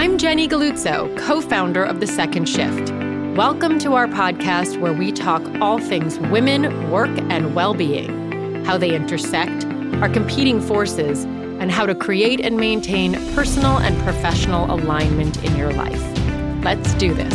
I'm Jenny Galluzzo, co founder of The Second Shift. Welcome to our podcast where we talk all things women, work, and well being, how they intersect, our competing forces, and how to create and maintain personal and professional alignment in your life. Let's do this.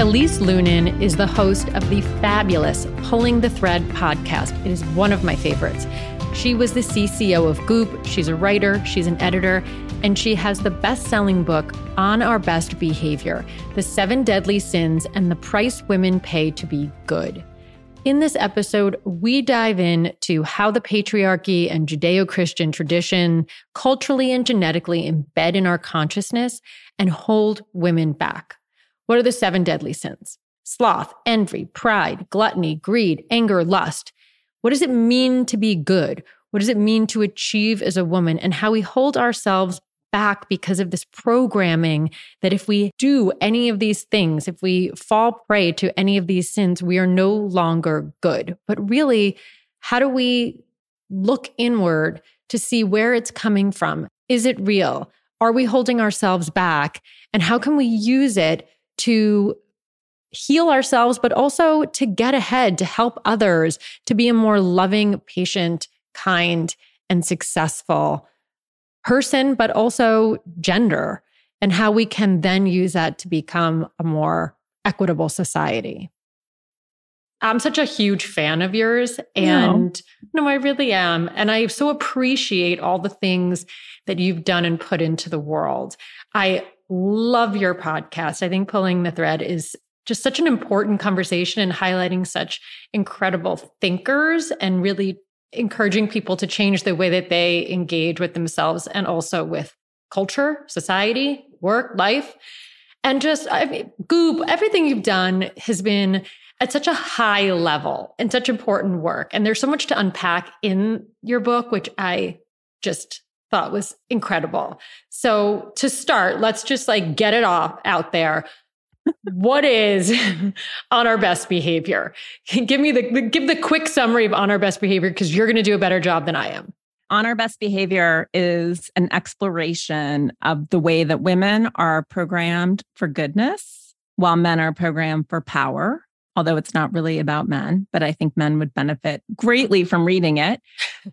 Elise Loehnen is the host of the fabulous Pulling the Thread podcast. It is one of my favorites. She was the CCO of Goop. She's a writer, she's an editor, and she has the best selling book, On Our Best Behavior The Seven Deadly Sins and the Price Women Pay to Be Good. In this episode, we dive into how the patriarchy and Judeo Christian tradition culturally and genetically embed in our consciousness and hold women back. What are the seven deadly sins? Sloth, envy, pride, gluttony, greed, anger, lust. What does it mean to be good? What does it mean to achieve as a woman? And how we hold ourselves back because of this programming that if we do any of these things, if we fall prey to any of these sins, we are no longer good. But really, how do we look inward to see where it's coming from? Is it real? Are we holding ourselves back? And how can we use it to heal ourselves, but also to get ahead, to help others, to be a more loving, patient, kind, and successful person, but also gender, and how we can then use that to become a more equitable society. I'm such a huge fan of yours. And no. no, I really am. And I so appreciate all the things that you've done and put into the world. I love your podcast. I think Pulling the Thread is just such an important conversation and highlighting such incredible thinkers and really encouraging people to change the way that they engage with themselves and also with culture, society, work, life. And just, I mean, Goop, everything you've done has been at such a high level and such important work. And there's so much to unpack in your book, which I just thought was incredible. So to start, let's just like get it off out there what is on our best behavior? Give me the give the quick summary of on our best behavior because you're going to do a better job than I am. On our best behavior is an exploration of the way that women are programmed for goodness while men are programmed for power. Although it's not really about men, but I think men would benefit greatly from reading it.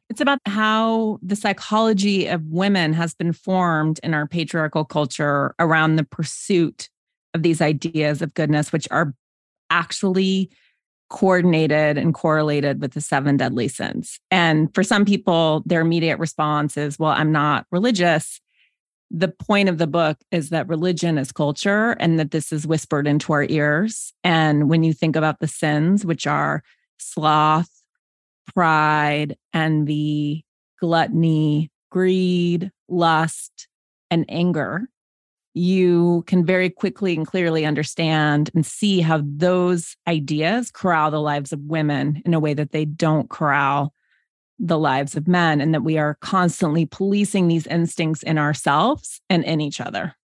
It's about how the psychology of women has been formed in our patriarchal culture around the pursuit of these ideas of goodness, which are actually coordinated and correlated with the seven deadly sins. And for some people, their immediate response is, well, I'm not religious. The point of the book is that religion is culture and that this is whispered into our ears. And when you think about the sins, which are sloth, pride, envy, gluttony, greed, lust, and anger, you can very quickly and clearly understand and see how those ideas corral the lives of women in a way that they don't corral the lives of men, and that we are constantly policing these instincts in ourselves and in each other.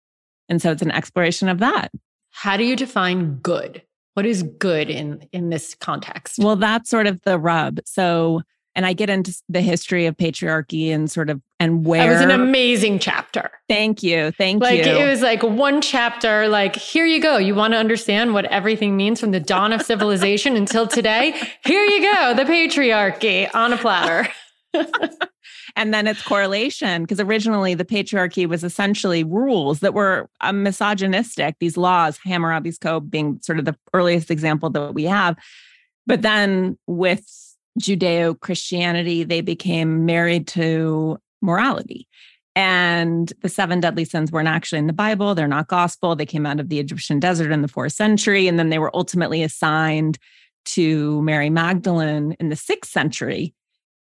And so it's an exploration of that. How do you define good? What is good in in this context? Well, that's sort of the rub. So and I get into the history of patriarchy and sort of and where it was an amazing chapter. Thank you. Thank like, you. Like it was like one chapter, like, here you go. You want to understand what everything means from the dawn of civilization until today? Here you go, the patriarchy on a platter. and then it's correlation because originally the patriarchy was essentially rules that were uh, misogynistic these laws hammurabi's code being sort of the earliest example that we have but then with Judeo Christianity, they became married to morality. And the seven deadly sins weren't actually in the Bible. They're not gospel. They came out of the Egyptian desert in the fourth century. And then they were ultimately assigned to Mary Magdalene in the sixth century,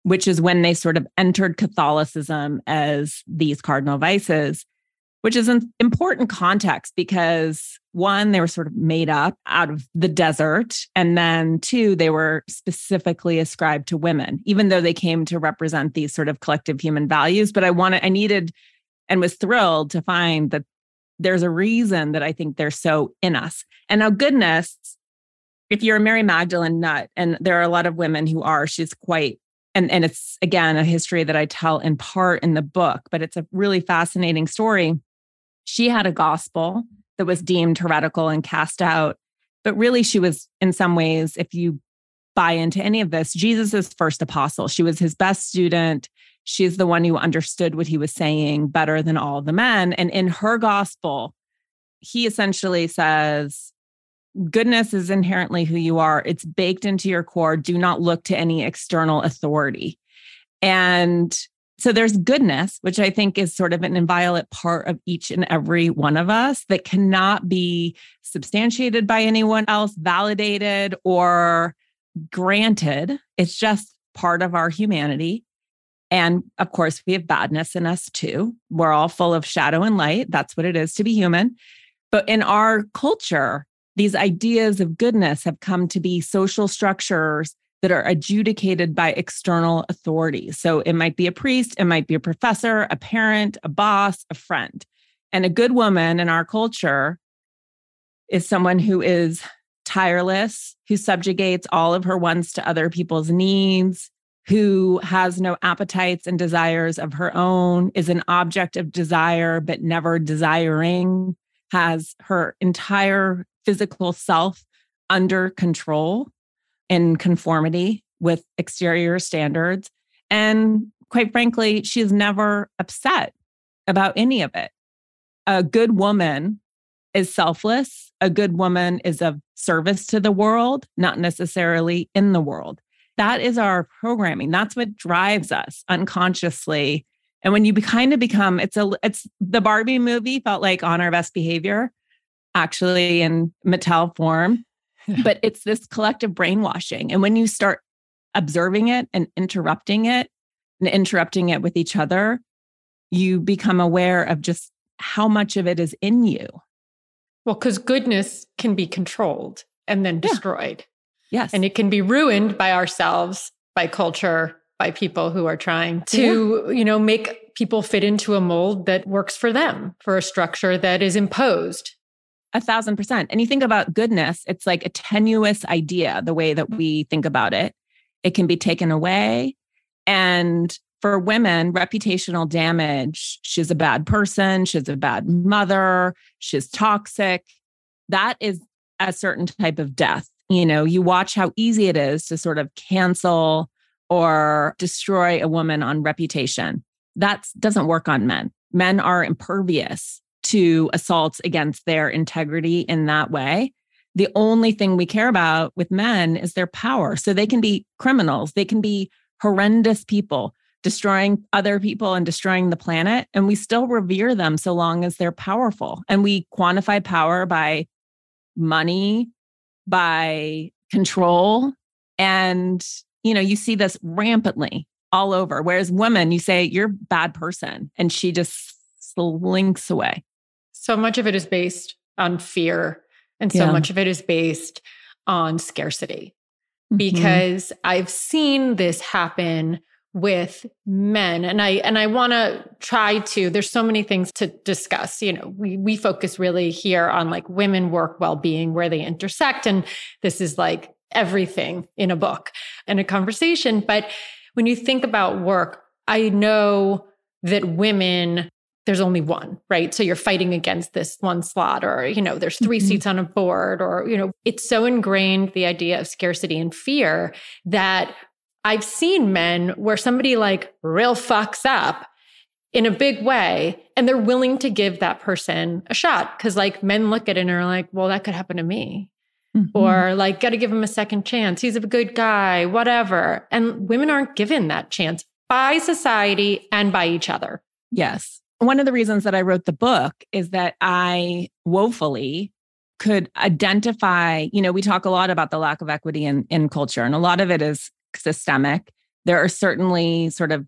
which is when they sort of entered Catholicism as these cardinal vices which is an important context because one, they were sort of made up out of the desert. And then two, they were specifically ascribed to women, even though they came to represent these sort of collective human values. But I wanted, I needed and was thrilled to find that there's a reason that I think they're so in us. And now, goodness, if you're a Mary Magdalene nut, and there are a lot of women who are, she's quite and, and it's again a history that I tell in part in the book, but it's a really fascinating story. She had a gospel that was deemed heretical and cast out. But really, she was, in some ways, if you buy into any of this, Jesus's first apostle. She was his best student. She's the one who understood what he was saying better than all the men. And in her gospel, he essentially says, Goodness is inherently who you are. It's baked into your core. Do not look to any external authority. And so there's goodness, which I think is sort of an inviolate part of each and every one of us that cannot be substantiated by anyone else, validated or granted. It's just part of our humanity. And of course, we have badness in us too. We're all full of shadow and light. That's what it is to be human. But in our culture, these ideas of goodness have come to be social structures that are adjudicated by external authority. So it might be a priest, it might be a professor, a parent, a boss, a friend. And a good woman in our culture is someone who is tireless, who subjugates all of her wants to other people's needs, who has no appetites and desires of her own, is an object of desire, but never desiring, has her entire physical self under control in conformity with exterior standards. And quite frankly, she's never upset about any of it. A good woman is selfless. A good woman is of service to the world, not necessarily in the world. That is our programming. That's what drives us unconsciously. And when you kind of become, it's a, it's the Barbie movie felt like on our best behavior, actually in Mattel form but it's this collective brainwashing. And when you start observing it and interrupting it and interrupting it with each other, you become aware of just how much of it is in you. Well, because goodness can be controlled and then destroyed. Yeah. Yes. And it can be ruined by ourselves, by culture, by people who are trying to, yeah. you know, make people fit into a mold that works for them, for a structure that is imposed a thousand percent. And you think about goodness, it's like a tenuous idea, the way that we think about it. It can be taken away. And for women, reputational damage, she's a bad person, she's a bad mother, she's toxic. That is a certain type of death. You know, you watch how easy it is to sort of cancel or destroy a woman on reputation. That doesn't work on men. Men are impervious to assaults against their integrity in that way. The only thing we care about with men is their power. So they can be criminals, they can be horrendous people destroying other people and destroying the planet. And we still revere them so long as they're powerful. And we quantify power by money, by control. And, you know, you see this rampantly all over. Whereas women, you say, you're a bad person. And she just slinks away so much of it is based on fear and so yeah. much of it is based on scarcity mm-hmm. because i've seen this happen with men and i and i want to try to there's so many things to discuss you know we we focus really here on like women work well-being where they intersect and this is like everything in a book and a conversation but when you think about work i know that women there's only one, right? So you're fighting against this one slot, or, you know, there's 3 mm-hmm. seats on a board, or, you know, it's so ingrained the idea of scarcity and fear that I've seen men where somebody like real fucks up in a big way and they're willing to give that person a shot. Cause like men look at it and are like, well, that could happen to me. Mm-hmm. Or like, got to give him a second chance. He's a good guy, whatever. And women aren't given that chance by society and by each other. Yes one of the reasons that I wrote the book is that I woefully could identify, you know, we talk a lot about the lack of equity in, in culture, and a lot of it is systemic. There are certainly sort of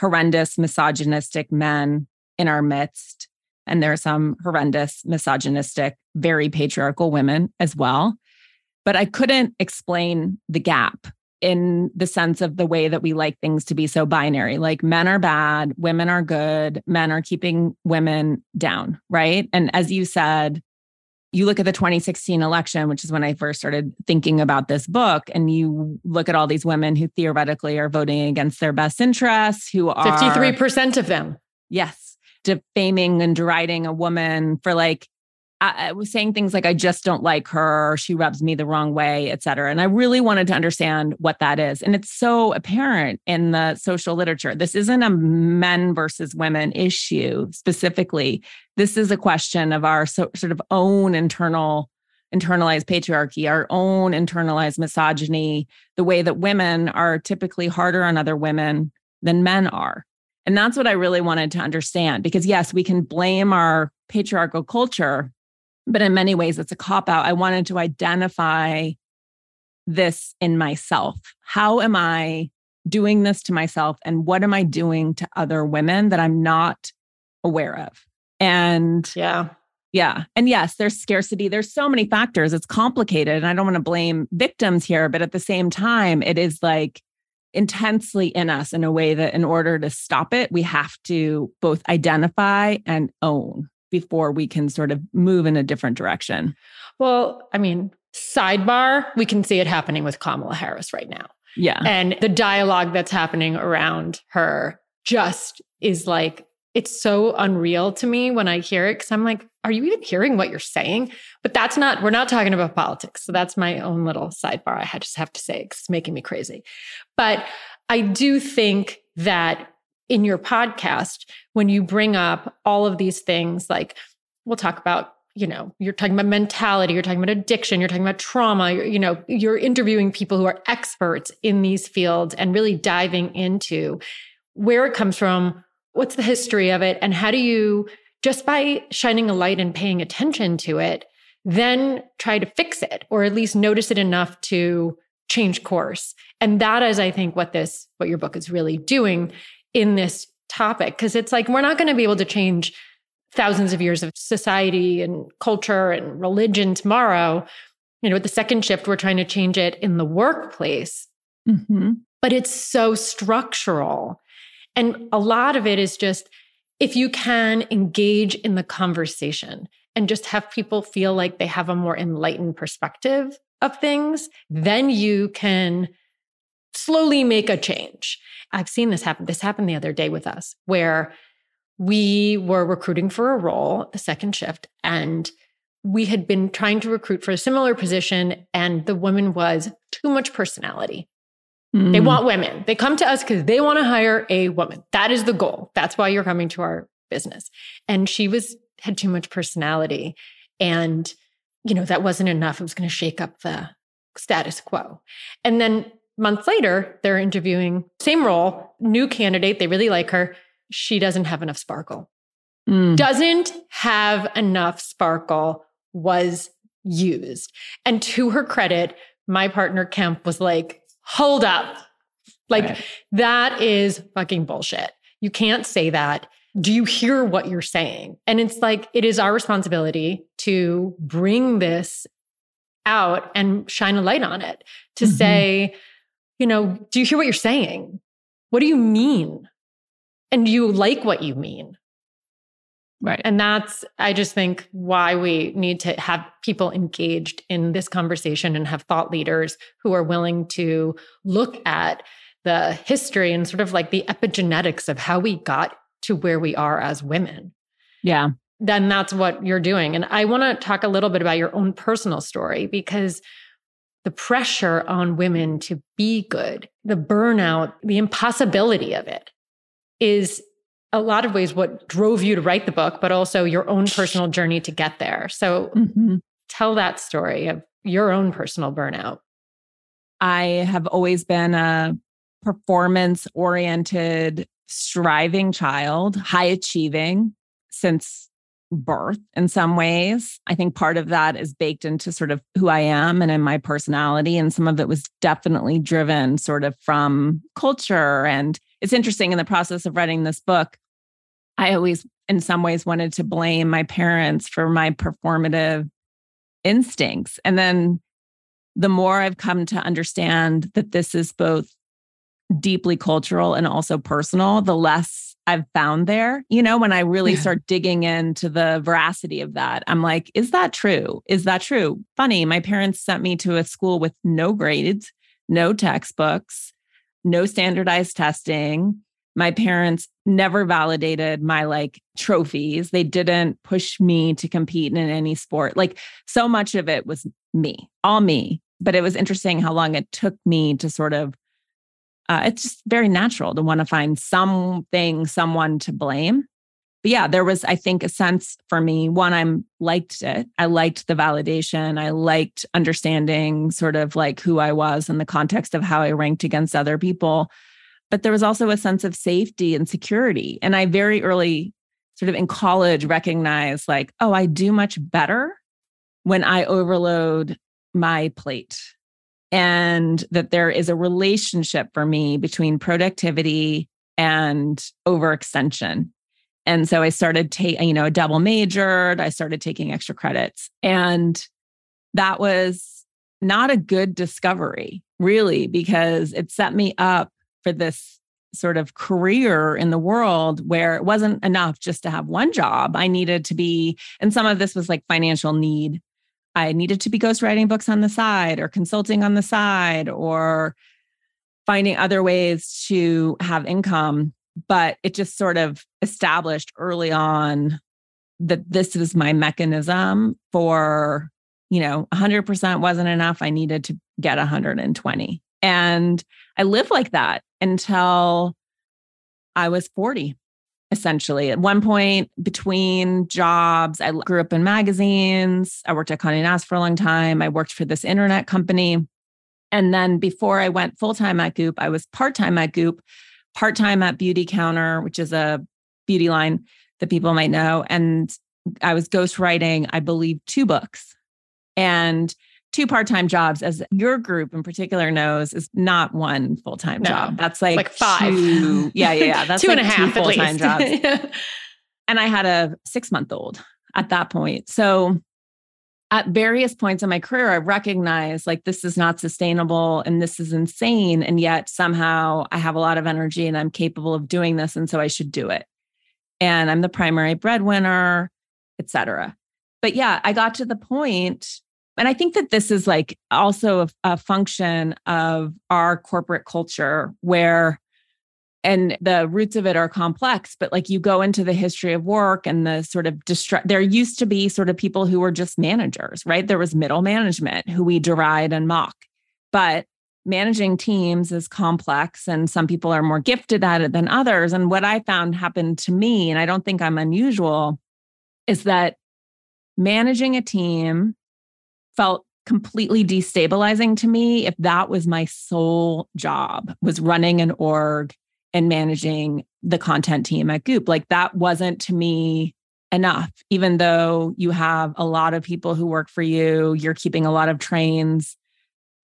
horrendous misogynistic men in our midst, and there are some horrendous misogynistic, very patriarchal women as well. But I couldn't explain the gap in the sense of the way that we like things to be so binary like men are bad women are good men are keeping women down right and as you said you look at the 2016 election, which is when I first started thinking about this book, and you look at all these women who theoretically are voting against their best interests, who are 53% of them. Yes. Defaming and deriding a woman for like I, was saying things like, I just don't like her, she rubs me the wrong way, et cetera. And I really wanted to understand what that is. And it's so apparent in the social literature. This isn't a men versus women issue specifically. This is a question of our so, sort of own internal internalized patriarchy, our own internalized misogyny, the way that women are typically harder on other women than men are. And that's what I really wanted to understand because, yes, we can blame our patriarchal culture but in many ways it's a cop out. I wanted to identify this in myself. How am I doing this to myself? And what am I doing to other women that I'm not aware of? And yeah. Yeah. And yes, there's scarcity. There's so many factors. It's complicated. And I don't want to blame victims here, but at the same time, it is like intensely in us in a way that in order to stop it, we have to both identify and own before we can sort of move in a different direction? Well, I mean, sidebar, we can see it happening with Kamala Harris right now. Yeah. And the dialogue that's happening around her just is like, it's so unreal to me when I hear it because I'm like, are you even hearing what you're saying? But that's not, we're not talking about politics. So that's my own little sidebar. I just have to say because it's making me crazy. But I do think that in your podcast when you bring up all of these things like we'll talk about you know you're talking about mentality you're talking about addiction you're talking about trauma you know you're interviewing people who are experts in these fields and really diving into where it comes from what's the history of it and how do you just by shining a light and paying attention to it then try to fix it or at least notice it enough to change course. And that is i think what this what your book is really doing in this topic because it's like we're not going to be able to change thousands of years of society and culture and religion tomorrow. You know, with the second shift, we're trying to change it in the workplace. Mm-hmm. But it's so structural. And a lot of it is just if you can engage in the conversation and just have people feel like they have a more enlightened perspective of things, then you can slowly make a change. I've seen this happen. This happened the other day with us where we were recruiting for a role, the second shift, and we had been trying to recruit for a similar position, and the woman was too much personality. Mm. They want women. They come to us because they want to hire a woman. That is the goal. That's why you're coming to our business. And she was had too much personality. And, you know, that wasn't enough. It was going to shake up the status quo. And then months later, they're interviewing same role, new candidate. They really like her. She doesn't have enough sparkle. Mm. Doesn't have enough sparkle was used. And to her credit, my partner Kemp was like, hold up. Like, right. that is fucking bullshit. You can't say that. Do you hear what you're saying? And it's like, it is our responsibility to bring this out and shine a light on it to mm-hmm. say, you know, do you hear what you're saying? What do you mean? And do you like what you mean? Right. And that's, I just think, why we need to have people engaged in this conversation and have thought leaders who are willing to look at the history and sort of like the epigenetics of how we got to where we are as women. Yeah. Then that's what you're doing. And I want to talk a little bit about your own personal story because the pressure on women to be good, the burnout, the impossibility of it is a lot of ways what drove you to write the book, but also your own personal journey to get there. So mm-hmm. tell that story of your own personal burnout. I have always been a performance oriented, striving child, high achieving since birth in some ways. I think part of that is baked into sort of who I am and in my personality. And some of it was definitely driven sort of from culture. And it's interesting in the process of writing this book, I always, in some ways, wanted to blame my parents for my performative instincts. And then the more I've come to understand that this is both deeply cultural and also personal, the less I've found there. You know, when I really yeah. start digging into the veracity of that, I'm like, is that true? Is that true? Funny, my parents sent me to a school with no grades, no textbooks, no standardized testing. My parents never validated my like trophies. They didn't push me to compete in any sport. Like so much of it was me, all me. But it was interesting how long it took me to sort of uh, it's just very natural to want to find something, someone to blame. But yeah, there was, I think, a sense for me. One, I'm liked it. I liked the validation. I liked understanding sort of like who I was in the context of how I ranked against other people. But there was also a sense of safety and security. And I very early, sort of in college, recognized like, oh, I do much better when I overload my plate and that there is a relationship for me between productivity and overextension. And so I started taking, you know, double majored, I started taking extra credits. And that was not a good discovery, really, because it set me up for this sort of career in the world where it wasn't enough just to have one job. I needed to be, and some of this was like financial need I needed to be ghostwriting books on the side or consulting on the side or finding other ways to have income. But it just sort of established early on that this was my mechanism for, you know, 100% wasn't enough. I needed to get 120. And I lived like that until I was 40 essentially. At one point between jobs, I grew up in magazines. I worked at Condé Nast for a long time. I worked for this internet company. And then before I went full time at Goop, I was part time at Goop, part time at Beautycounter, which is a beauty line that people might know. And I was ghostwriting, I believe, two books. And two part-time jobs as your group in particular knows is not one full-time no, job. That's like, like five. two, yeah yeah yeah. That's two like and a half two full-time jobs. And i had a six month old at that point. So at various points in my career i recognized like this is not sustainable and this is insane and yet somehow i have a lot of energy and i'm capable of doing this and so i should do it. And i'm the primary breadwinner etc but yeah i got to the point and I think that this is like also a, a function of our corporate culture where and the roots of it are complex but like you go into the history of work and the sort of distra- there used to be sort of people who were just managers right? There was middle management who we deride and mock. But managing teams is complex and some people are more gifted at it than others. And what i found happened to me and i don't think i'm unusual is that managing a team felt completely destabilizing to me if that was my sole job was running an org and managing the content team at goop. Like that wasn't to me enough. Even though you have a lot of people who work for you you're keeping a lot of trains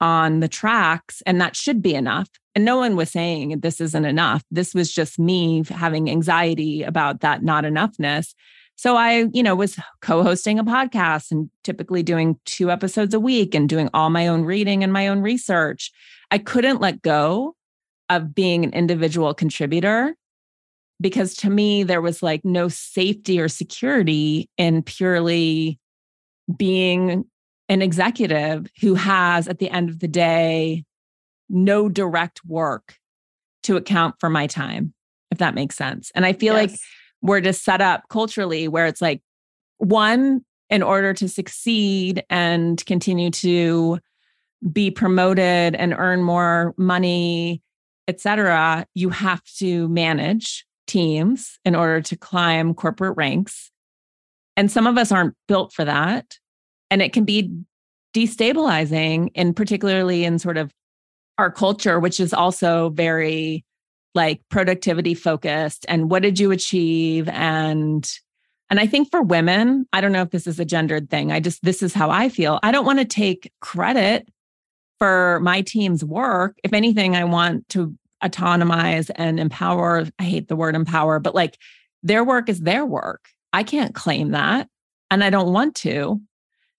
on the tracks and that should be enough. And no one was saying this isn't enough. This was just me having anxiety about that not enoughness so I, you know, was co-hosting a podcast and typically doing two episodes a week and doing all my own reading and my own research. I couldn't let go of being an individual contributor because to me there was like no safety or security in purely being an executive who has at the end of the day no direct work to account for my time if that makes sense and i feel yes. like we're just set up culturally where it's like one in order to succeed and continue to be promoted and earn more money etc you have to manage teams in order to climb corporate ranks. And some of us aren't built for that. And it can be destabilizing and particularly in sort of our culture which is also very like productivity focused and what did you achieve and and I think for women, I don't know if this is a gendered thing. I just this is how I feel. I don't want to take credit for my team's work. If anything, I want to autonomize and empower. I hate the word empower, but like their work is their work. I can't claim that and I don't want to.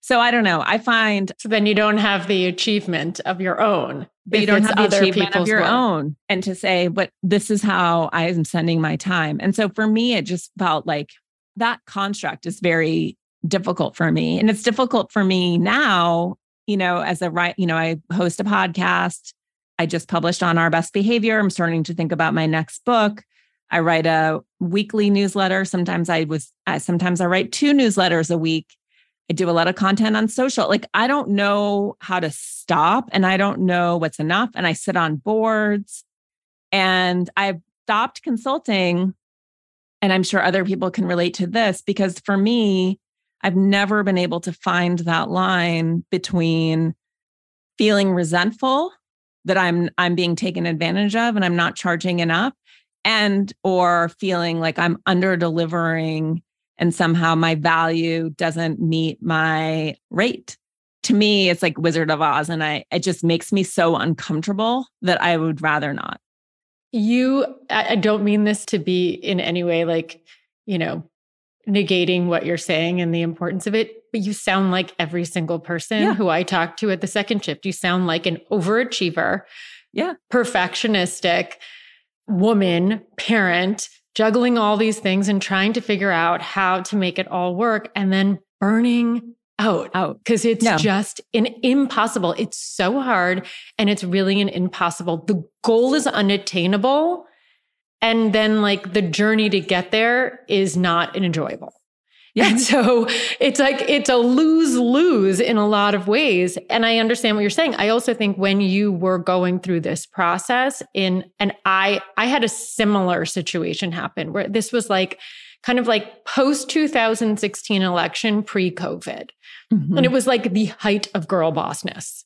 So I don't know. I find So then you don't have the achievement of your own but you don't have the achievement of your work. own and to say but this is how i am spending my time. And so for me it just felt like that construct is very difficult for me. And it's difficult for me now you know as a right you know i host a podcast. I just published on our best behavior. I'm starting to think about my next book. I write a weekly newsletter. Sometimes i was sometimes i write two newsletters a week I do a lot of content on social. Like, I don't know how to stop and I don't know what's enough. And I sit on boards and I've stopped consulting. And I'm sure other people can relate to this because for me, I've never been able to find that line between feeling resentful that I'm I'm being taken advantage of and I'm not charging enough and or feeling like I'm under delivering and somehow my value doesn't meet my rate. To me, it's like Wizard of Oz, and I it just makes me so uncomfortable that I would rather not. You, I don't mean this to be in any way like, you know, negating what you're saying and the importance of it, but you sound like every single person yeah. who I talk to at the second shift. You sound like an overachiever, yeah, perfectionistic woman, parent juggling all these things and trying to figure out how to make it all work and then burning out. Out. Because it's no. just an impossible. It's so hard and it's really an impossible. The goal is unattainable. And then like the journey to get there is not an enjoyable yeah. And so it's like, it's a lose lose in a lot of ways. And I understand what you're saying. I also think when you were going through this process in, and I, I had a similar situation happen where this was like, kind of like post 2016 election, pre COVID. Mm-hmm. And it was like the height of girl bossness.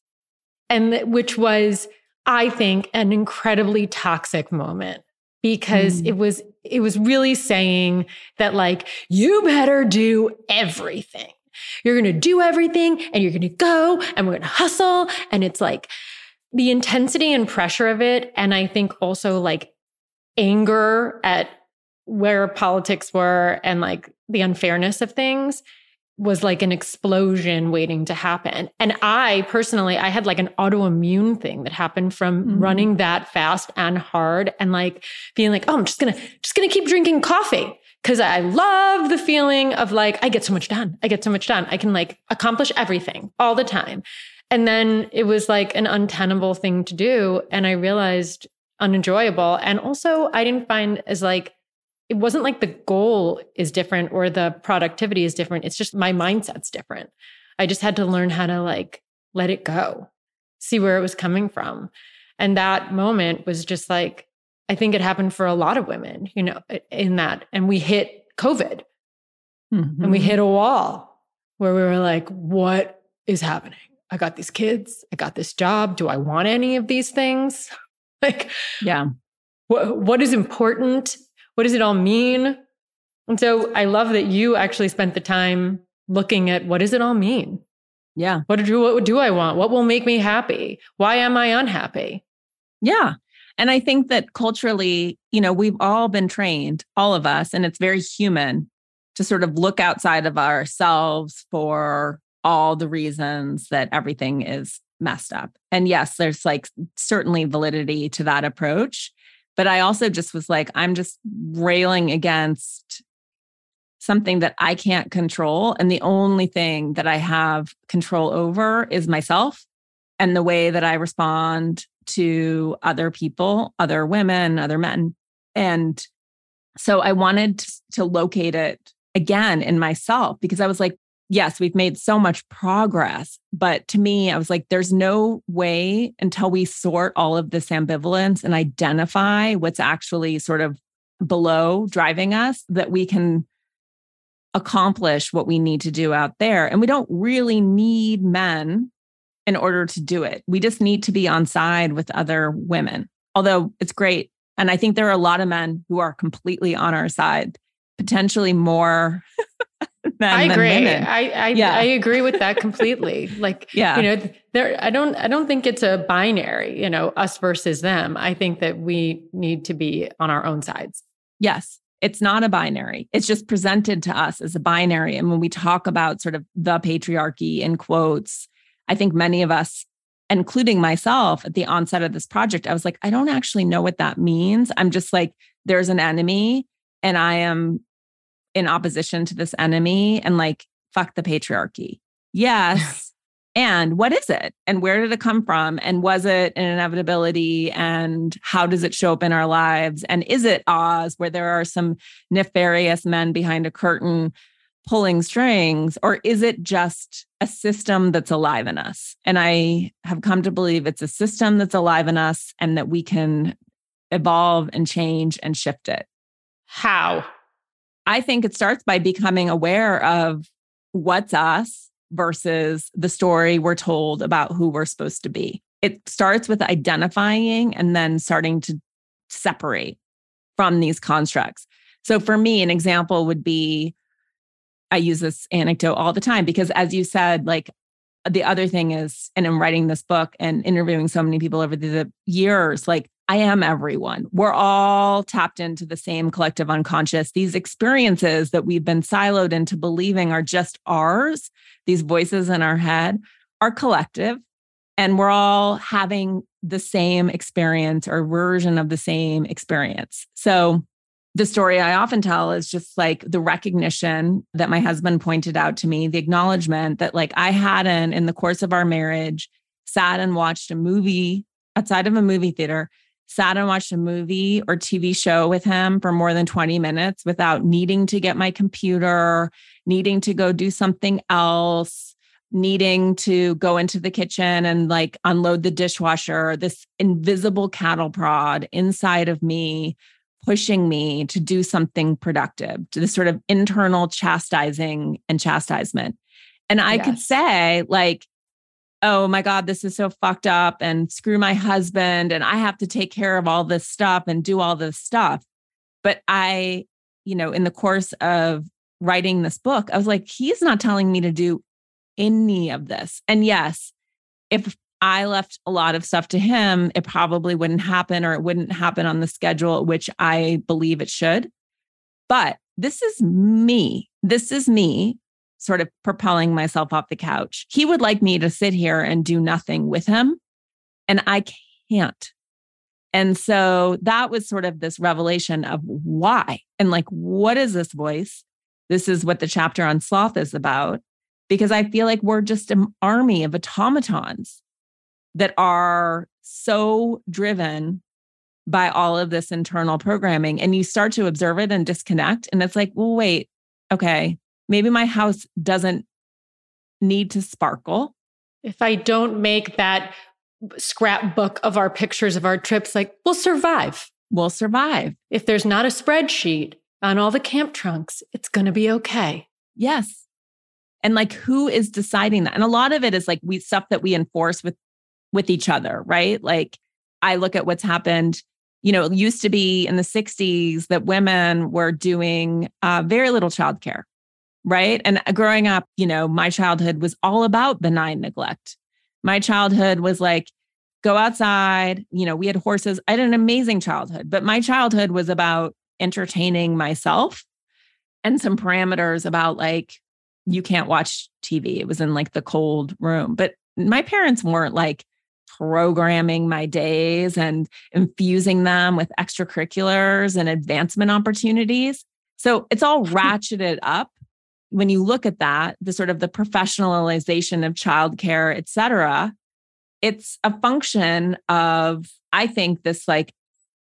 And which was, I think, an incredibly toxic moment because mm. it was it was really saying that like you better do everything. You're going to do everything and you're going to go and we're going to hustle. And it's like the intensity and pressure of it and i think also like anger at where politics were and like the unfairness of things was like an explosion waiting to happen. And I personally, I had like an autoimmune thing that happened from mm-hmm. running that fast and hard and like being like, oh, I'm just gonna, just gonna keep drinking coffee. Cause I love the feeling of like, I get so much done. I get so much done. I can like accomplish everything all the time. And then it was like an untenable thing to do. And I realized unenjoyable. And also I didn't find as like it wasn't like the goal is different or the productivity is different. It's just my mindset's different. I just had to learn how to like let it go, see where it was coming from. And that moment was just like, I think it happened for a lot of women, you know, in that. And we hit COVID mm-hmm. and we hit a wall where we were like, what is happening? I got these kids. I got this job. Do I want any of these things? like, yeah. What, what is important what does it all mean? And so I love that you actually spent the time looking at what does it all mean? Yeah. What do what do I want? What will make me happy? Why am I unhappy? Yeah. And I think that culturally, you know, we've all been trained, all of us, and it's very human to sort of look outside of ourselves for all the reasons that everything is messed up. And yes, there's like certainly validity to that approach. But I also just was like, I'm just railing against something that I can't control. And the only thing that I have control over is myself and the way that I respond to other people, other women, other men. And so I wanted to locate it again in myself because I was like, yes, we've made so much progress. But to me, I was like, there's no way until we sort all of this ambivalence and identify what's actually sort of below driving us that we can accomplish what we need to do out there. And we don't really need men in order to do it. We just need to be on side with other women. Although it's great. And I think there are a lot of men who are completely on our side, potentially more I agree. I I, yeah. I agree with that completely. like, yeah. you know, there. I don't. I don't think it's a binary. You know, us versus them. I think that we need to be on our own sides. Yes, it's not a binary. It's just presented to us as a binary. And when we talk about sort of the patriarchy in quotes, I think many of us including myself at the onset of this project, I was like, I don't actually know what that means. I'm just like, there's an enemy and I am in opposition to this enemy and like, fuck the patriarchy. Yes. and what is it? And where did it come from? And was it an inevitability? And how does it show up in our lives? And is it Oz, where there are some nefarious men behind a curtain pulling strings? Or is it just a system that's alive in us? And I have come to believe it's a system that's alive in us and that we can evolve and change and shift it. How? I think it starts by becoming aware of what's us versus the story we're told about who we're supposed to be. It starts with identifying and then starting to separate from these constructs. So for me, an example would be I use this anecdote all the time because, as you said, like the other thing is, and I'm writing this book and interviewing so many people over the years, like I am everyone. We're all tapped into the same collective unconscious. These experiences that we've been siloed into believing are just ours, these voices in our head, are collective. And we're all having the same experience or version of the same experience. So, the story I often tell is just like the recognition that my husband pointed out to me, the acknowledgement that, like, I hadn't, in the course of our marriage, sat and watched a movie outside of a movie theater sat and watched a movie or TV show with him for more than 20 minutes without needing to get my computer, needing to go do something else, needing to go into the kitchen and like unload the dishwasher, this invisible cattle prod inside of me pushing me to do something productive, to this sort of internal chastising and chastisement. And I yes. could say, like, oh my God, this is so fucked up and screw my husband and I have to take care of all this stuff and do all this stuff. But I, you know, in the course of writing this book, I was like, he's not telling me to do any of this. And yes, if I left a lot of stuff to him, it probably wouldn't happen or it wouldn't happen on the schedule which I believe it should. But this is me. This is me sort of propelling myself off the couch. He would like me to sit here and do nothing with him, and I can't. And so that was sort of this revelation of why and like, what is this voice? This is what the chapter on sloth is about, because I feel like we're just an army of automatons that are so driven by all of this internal programming. And you start to observe it and disconnect. And it's like, well, wait, okay, maybe my house doesn't need to sparkle. If I don't make that scrapbook of our pictures of our trips, like we'll survive. We'll survive. If there's not a spreadsheet on all the camp trunks, it's going to be okay. Yes. And like who is deciding that? And a lot of it is like we stuff that we enforce with with each other, right? Like I look at what's happened you know, it used to be in the 60s that women were doing uh, very little childcare right? And uh, growing up, you know, my childhood was all about benign neglect. My childhood was like, go outside. You know, we had horses. I had an amazing childhood, but my childhood was about entertaining myself and some parameters about like, you can't watch TV. It was in like the cold room. But my parents weren't like programming my days and infusing them with extracurriculars and advancement opportunities. So it's all ratcheted up when you look at that, the sort of the professionalization of childcare, et cetera, it's a function of, I think, this like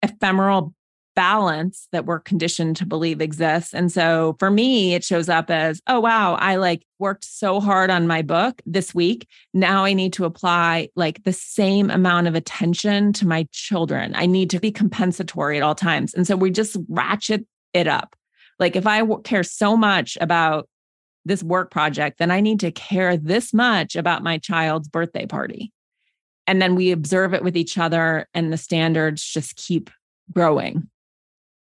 ephemeral balance that we're conditioned to believe exists. And so for me, it shows up as, oh, wow, I like worked so hard on my book this week. Now I need to apply like the same amount of attention to my children. I need to be compensatory at all times. And so we just ratchet it up. Like if I care so much about this work project, then I need to care this much about my child's birthday party. And then we observe it with each other, and the standards just keep growing.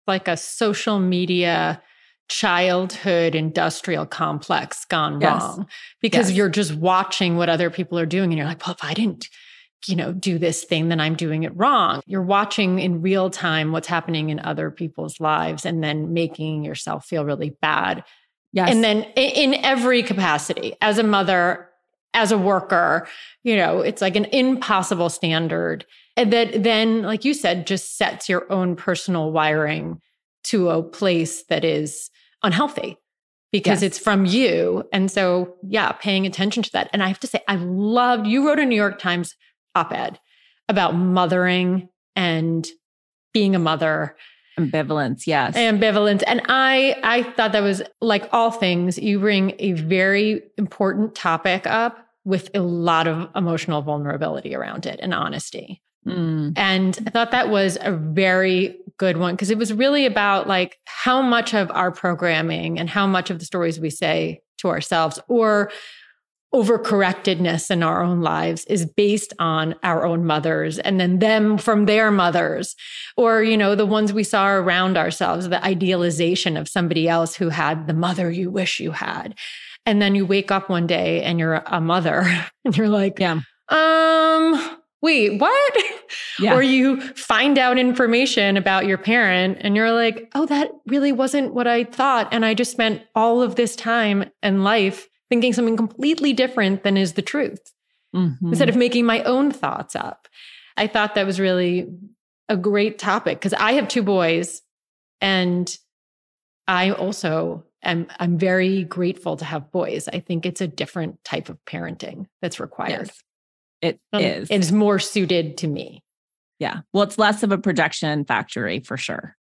Like a social media childhood industrial complex gone yes. wrong because yes. you're just watching what other people are doing and you're like, well, if I didn't you know, do this thing, then I'm doing it wrong. You're watching in real time what's happening in other people's lives and then making yourself feel really bad. Yes. And then in every capacity, as a mother, as a worker, you know, it's like an impossible standard. And that then, like you said, just sets your own personal wiring to a place that is unhealthy because yes. it's from you. And so, yeah, paying attention to that. And I have to say, I loved you wrote a New York Times op ed about mothering and being a mother. Ambivalence yes. Ambivalence. And i i thought that was like all things you bring a very important topic up with a lot of emotional vulnerability around it and honesty. Mm. and i thought that was a very good one because it was really about like how much of our programming and how much of the stories we say to ourselves or overcorrectedness in our own lives is based on our own mothers and then them from their mothers. Or you know the ones we saw around ourselves the idealization of somebody else who had the mother you wish you had. And then you wake up one day and you're a mother and you're like yeah. um wait what? Yeah. or you find out information about your parent and you're like oh that really wasn't what i thought. And i just spent all of this time and life thinking something completely different than is the truth mm-hmm. instead of making my own thoughts up. I thought that was really a great topic because I have two boys and I also am I'm very grateful to have boys. I think it's a different type of parenting that's required. Yes, it um, is. It's more suited to me. Yeah. Well, it's less of a projection factory for sure.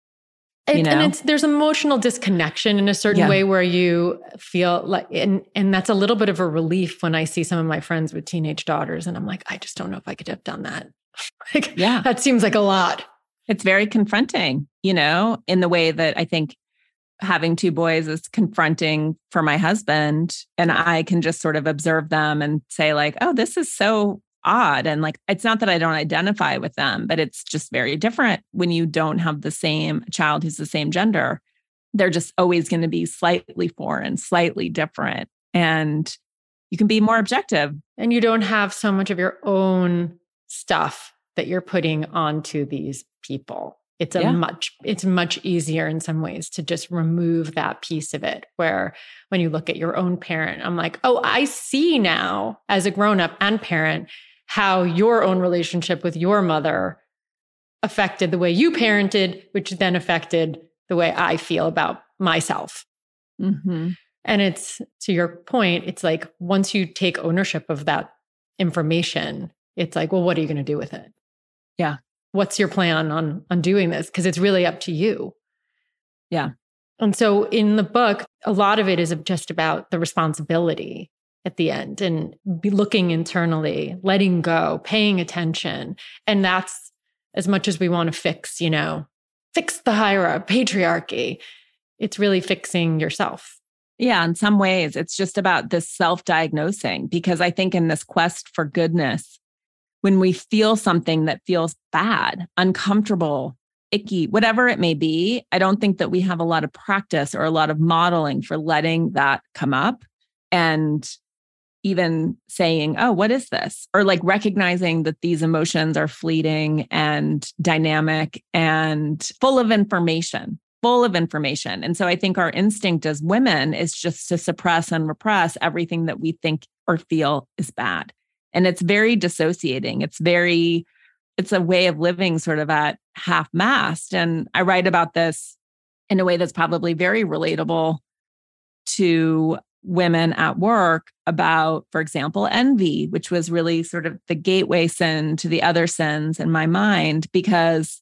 It, you know? And it's there's emotional disconnection in a certain yeah. way where you feel like and and that's a little bit of a relief when I see some of my friends with teenage daughters and I'm like, I just don't know if I could have done that. like, yeah. That seems like a lot. It's very confronting, you know, in the way that I think having two boys is confronting for my husband. And I can just sort of observe them and say, like, oh, this is so odd. And like, it's not that I don't identify with them, but it's just very different when you don't have the same child who's the same gender. They're just always going to be slightly foreign, slightly different. And you can be more objective. And you don't have so much of your own stuff that you're putting onto these people. It's a yeah. much it's much easier in some ways to just remove that piece of it where when you look at your own parent I'm like, "Oh, I see now as a grown-up and parent how your own relationship with your mother affected the way you parented, which then affected the way I feel about myself. Mm-hmm. And it's to your point, it's like once you take ownership of that information, it's like, well, what are you going to do with it? Yeah. What's your plan on on doing this? Because it's really up to you. Yeah. And so in the book, a lot of it is just about the responsibility at the end and be looking internally, letting go, paying attention. And that's as much as we want to fix, you know, fix the hierarchy, patriarchy. It's really fixing yourself. Yeah, in some ways, it's just about this self diagnosing because I think in this quest for goodness, when we feel something that feels bad, uncomfortable, icky, whatever it may be, I don't think that we have a lot of practice or a lot of modeling for letting that come up and even saying, oh, what is this? Or like recognizing that these emotions are fleeting and dynamic and full of information, full of information. And so I think our instinct as women is just to suppress and repress everything that we think or feel is bad. And it's very dissociating. It's very, it's a way of living sort of at half mast. And I write about this in a way that's probably very relatable to women at work about, for example, envy, which was really sort of the gateway sin to the other sins in my mind, because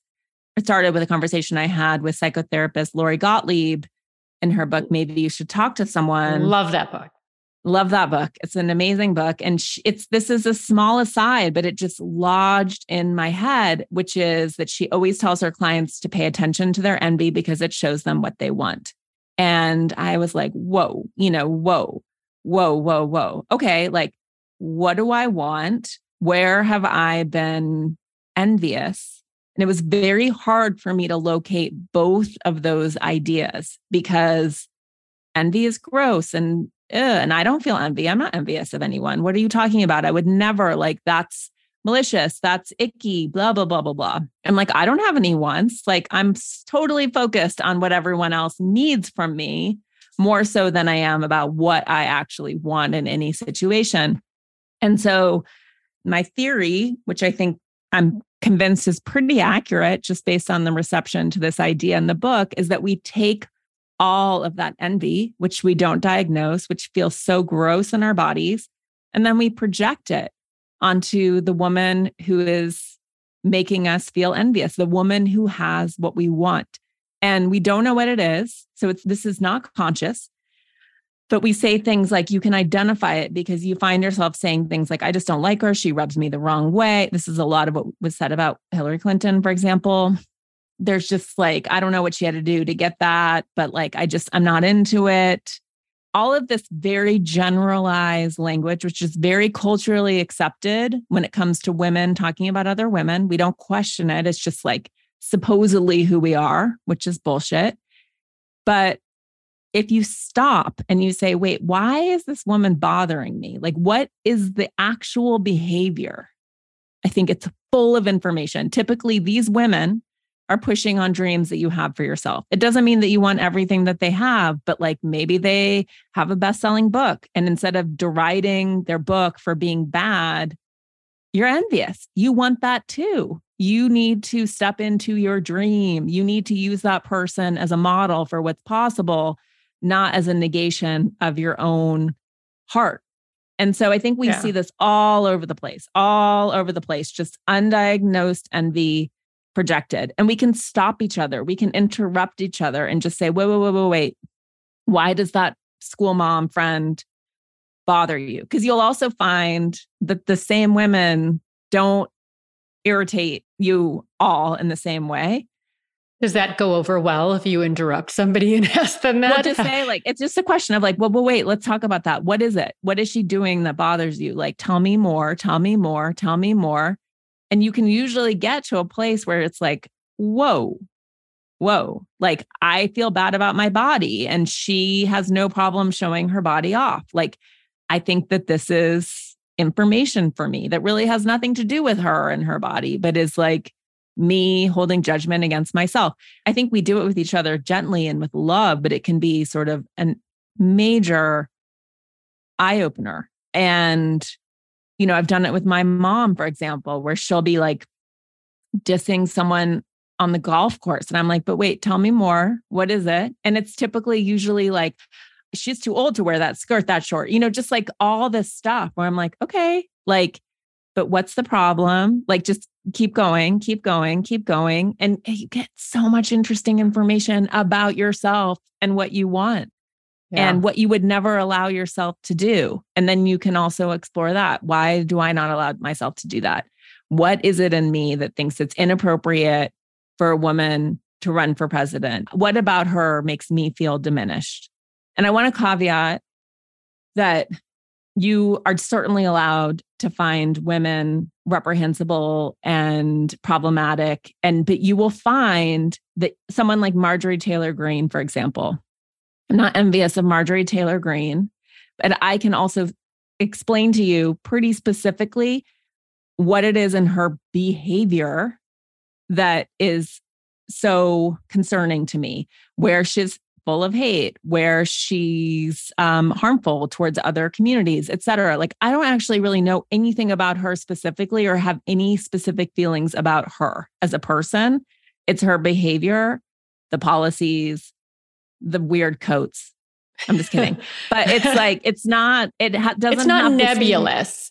it started with a conversation I had with psychotherapist Lori Gottlieb in her book, Maybe You Should Talk to Someone. Love that book. Love that book. It's an amazing book. And she, it's this is a small aside, but it just lodged in my head, which is that she always tells her clients to pay attention to their envy because it shows them what they want. And I was like, whoa, you know, whoa, whoa, whoa, whoa. Okay, like, what do I want? Where have I been envious? And it was very hard for me to locate both of those ideas because envy is gross and and I don't feel envy. I'm not envious of anyone. What are you talking about? I would never like that's malicious, that's icky, blah, blah, blah, blah, blah. I'm like, I don't have any wants. Like, I'm totally focused on what everyone else needs from me more so than I am about what I actually want in any situation. And so, my theory, which I think I'm convinced is pretty accurate just based on the reception to this idea in the book, is that we take all of that envy, which we don't diagnose, which feels so gross in our bodies, and then we project it onto the woman who is making us feel envious, the woman who has what we want. And we don't know what it is. So this is not conscious. But we say things like you can identify it because you find yourself saying things like, I just don't like her. She rubs me the wrong way. This is a lot of what was said about Hillary Clinton, for example. There's just like, I don't know what she had to do to get that, but like, I just, I'm not into it all of this very generalized language, which is very culturally accepted when it comes to women talking about other women. We don't question it. It's just like supposedly who we are, which is bullshit. But if you stop and you say, wait, why is this woman bothering me? Like, what is the actual behavior? I think it's full of information. Typically, these women are pushing on dreams that you have for yourself. It doesn't mean that you want everything that they have, but like maybe they have a best selling book. And instead of deriding their book for being bad, you're envious. You want that too. You need to step into your dream. You need to use that person as a model for what's possible, not as a negation of your own heart. And so I think we yeah. see this all over the place, all over the place, just undiagnosed envy projected and we can stop each other. We can interrupt each other and just say, wait, wait, wait, wait, wait. Why does that school mom friend bother you? Because you'll also find that the same women don't irritate you all in the same way. Does that go over well if you interrupt somebody and ask them that? To say? Like, it's just a question of like, well, but wait, let's talk about that. What is it? What is she doing that bothers you? Like, tell me more, tell me more, tell me more. And you can usually get to a place where it's like, whoa, whoa, like I feel bad about my body. And she has no problem showing her body off. Like, I think that this is information for me that really has nothing to do with her and her body, but is like me holding judgment against myself. I think we do it with each other gently and with love, but it can be sort of a major eye opener. And you know, I've done it with my mom, for example, where she'll be like dissing someone on the golf course. And I'm like, but wait, tell me more. What is it? And it's typically usually like, she's too old to wear that skirt that short, you know, just like all this stuff where I'm like, okay, like, but what's the problem? Like, just keep going, keep going, keep going. And you get so much interesting information about yourself and what you want and what you would never allow yourself to do. And then you can also explore that. Why do I not allow myself to do that? What is it in me that thinks it's inappropriate for a woman to run for president? What about her makes me feel diminished? And I want to caveat that you are certainly allowed to find women reprehensible and problematic and but you will find that someone like Marjorie Taylor Greene for example I'm not envious of Marjorie Taylor Greene, but I can also explain to you pretty specifically what it is in her behavior that is so concerning to me, where she's full of hate, where she's um, harmful towards other communities, et cetera. Like, I don't actually really know anything about her specifically or have any specific feelings about her as a person. It's her behavior, the policies, the weird coats. I'm just kidding. but it's like it's not it ha- doesn't It's not nebulous.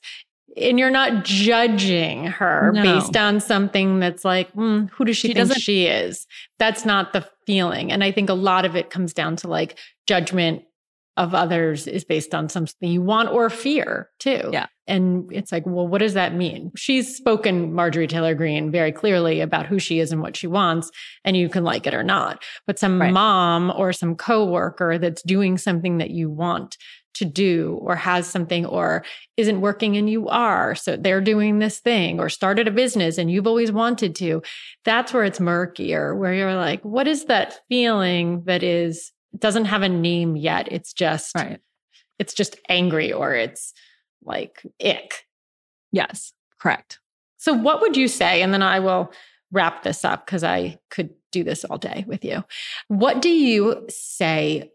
And you're not judging her no. based on something that's like, mm, who does she, she think she is? That's not the feeling. And I think a lot of it comes down to like judgment of others is based on something you want or fear too. Yeah. And it's like, well, what does that mean? She's spoken Marjorie Taylor Greene very clearly about who she is and what she wants, and you can like it or not. But some right. mom or some coworker that's doing something that you want to do or has something or isn't working and you are. So they're doing this thing or started a business and you've always wanted to. That's where it's murkier, where you're like, what is that feeling that is doesn't have a name yet. It's just right. it's just angry or it's like ick. Yes, correct. So what would you say? And then I will wrap this up because I could do this all day with you. What do you say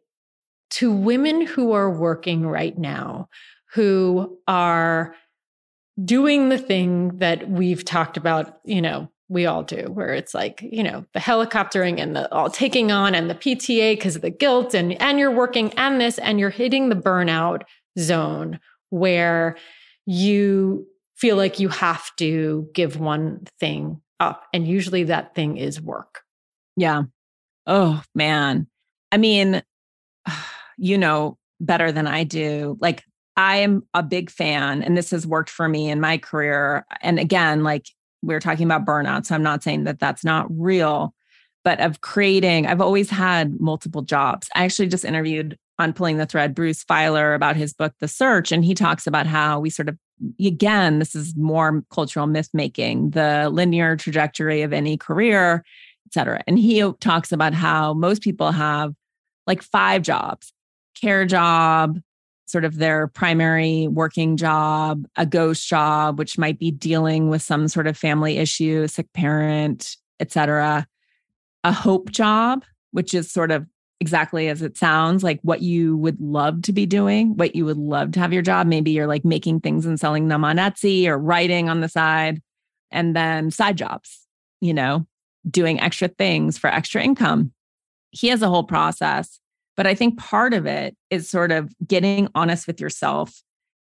to women who are working right now who are doing the thing that we've talked about, you know, we all do, where it's like, you know, the helicoptering and the all taking on and the PTA because of the guilt and and you're working and this and you're hitting the burnout zone where you feel like you have to give one thing up. And usually that thing is work. Yeah. Oh man. I mean, you know better than I do. Like I am a big fan, and this has worked for me in my career. And again, like we are talking about burnout. So I'm not saying that that's not real, but of creating, I've always had multiple jobs. I actually just interviewed on Pulling the Thread Bruce Feiler about his book, The Search. And he talks about how we sort of, again, this is more cultural myth making, the linear trajectory of any career, et cetera. And he talks about how most people have like five jobs care job, sort of their primary working job, a ghost job, which might be dealing with some sort of family issue, sick parent, etc. A hope job, which is sort of exactly as it sounds like what you would love to be doing, what you would love to have your job. Maybe you're like making things and selling them on Etsy or writing on the side. And then side jobs, you know, doing extra things for extra income. He has a whole process but I think part of it is sort of getting honest with yourself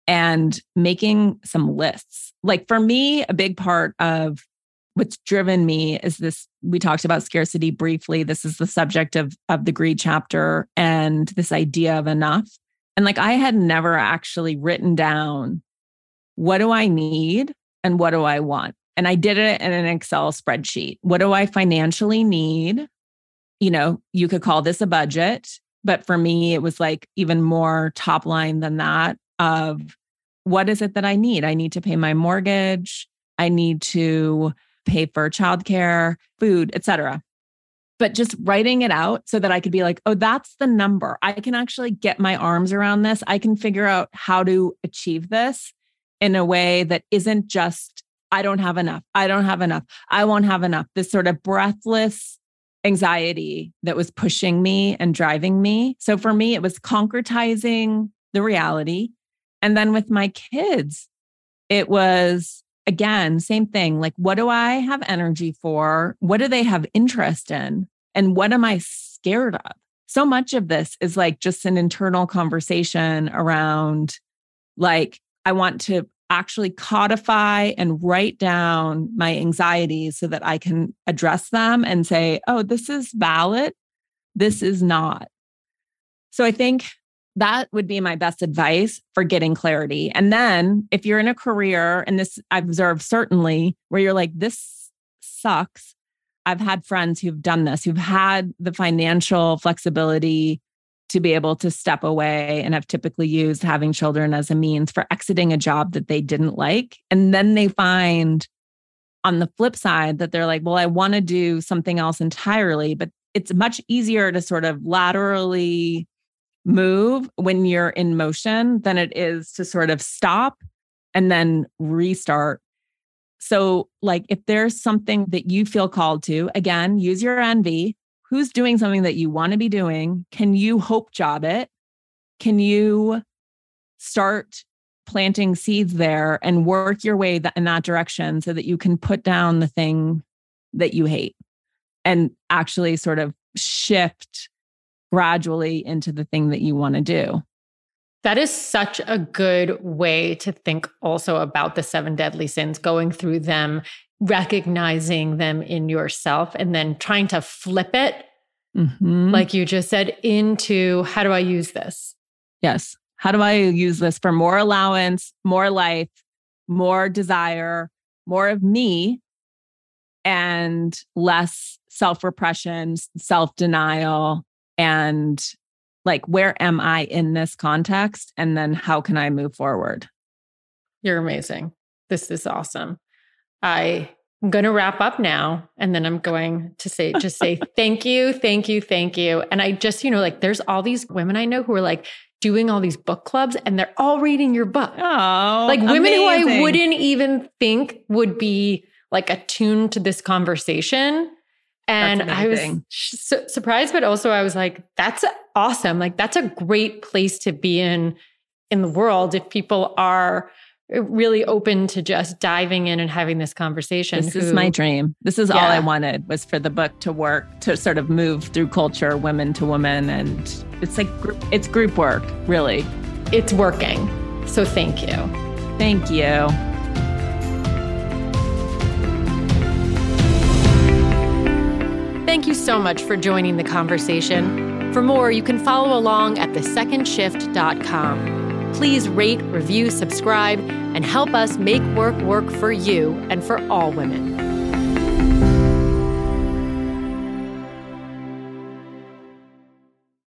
and making some lists. Like for me, a big part of what's driven me is this we talked about scarcity briefly. This is the subject of of the greed chapter and this idea of enough. And like i had never actually written down what do i need and what do i want? And i did it in an excel spreadsheet. What do i financially need? You know you could call this a budget but for me, it was like even more top line than that of what is it that I need? I need to pay my mortgage. I need to pay for childcare, food, etc. But just writing it out so that I could be like, oh, that's the number. I can actually get my arms around this. I can figure out how to achieve this in a way that isn't just, I don't have enough. I don't have enough. I won't have enough. This sort of breathless anxiety that was pushing me and driving me. So for me, it was concretizing the reality. And then with my kids, it was again, same thing. Like, what do I have energy for? What do they have interest in? And what am I scared of? So much of this is like just an internal conversation around, like, I want to actually codify and write down my anxieties so that I can address them and say, oh, this is valid. This is not. So I think that would be my best advice for getting clarity. And then if you're in a career, and this I've observed certainly where you're like, this sucks. I've had friends who've done this, who've had the financial flexibility to be able to step away and have typically used having children as a means for exiting a job that they didn't like. And then they find on the flip side that they're like, well, I want to do something else entirely, but it's much easier to sort of laterally move when you're in motion than it is to sort of stop and then restart. So, like, if there's something that you feel called to, again, use your envy who's doing something that you want to be doing? Can you hope job it? Can you start planting seeds there and work your way in that direction so that you can put down the thing that you hate and actually sort of shift gradually into the thing that you want to do? That is such a good way to think also about the seven deadly sins, going through them recognizing them in yourself and then trying to flip it, mm-hmm. like you just said, into how do I use this? Yes. How do I use this for more allowance, more life, more desire, more of me, and less self repression, self denial, and like, where am I in this context? And then how can I move forward? You're amazing. This is awesome. I am going to wrap up now and then I'm going to say just say thank you, thank you, thank you. And I just, you know, like there's all these women I know who are like doing all these book clubs and they're all reading your book. Oh, like women amazing. who I wouldn't even think would be like attuned to this conversation. And I was su- surprised, but also I was like, that's awesome. Like, that's a great place to be in in the world if people are really open to just diving in and having this conversation. This who, is my dream. This is yeah. all I wanted was for the book to work to sort of move through culture, women to women, and it's like it's group work, really. It's working. So thank you. Thank you. Thank you so much for joining the conversation. For more, you can follow along at thesecondshift.com. Please rate, review, subscribe, and help us make work work for you and for all women.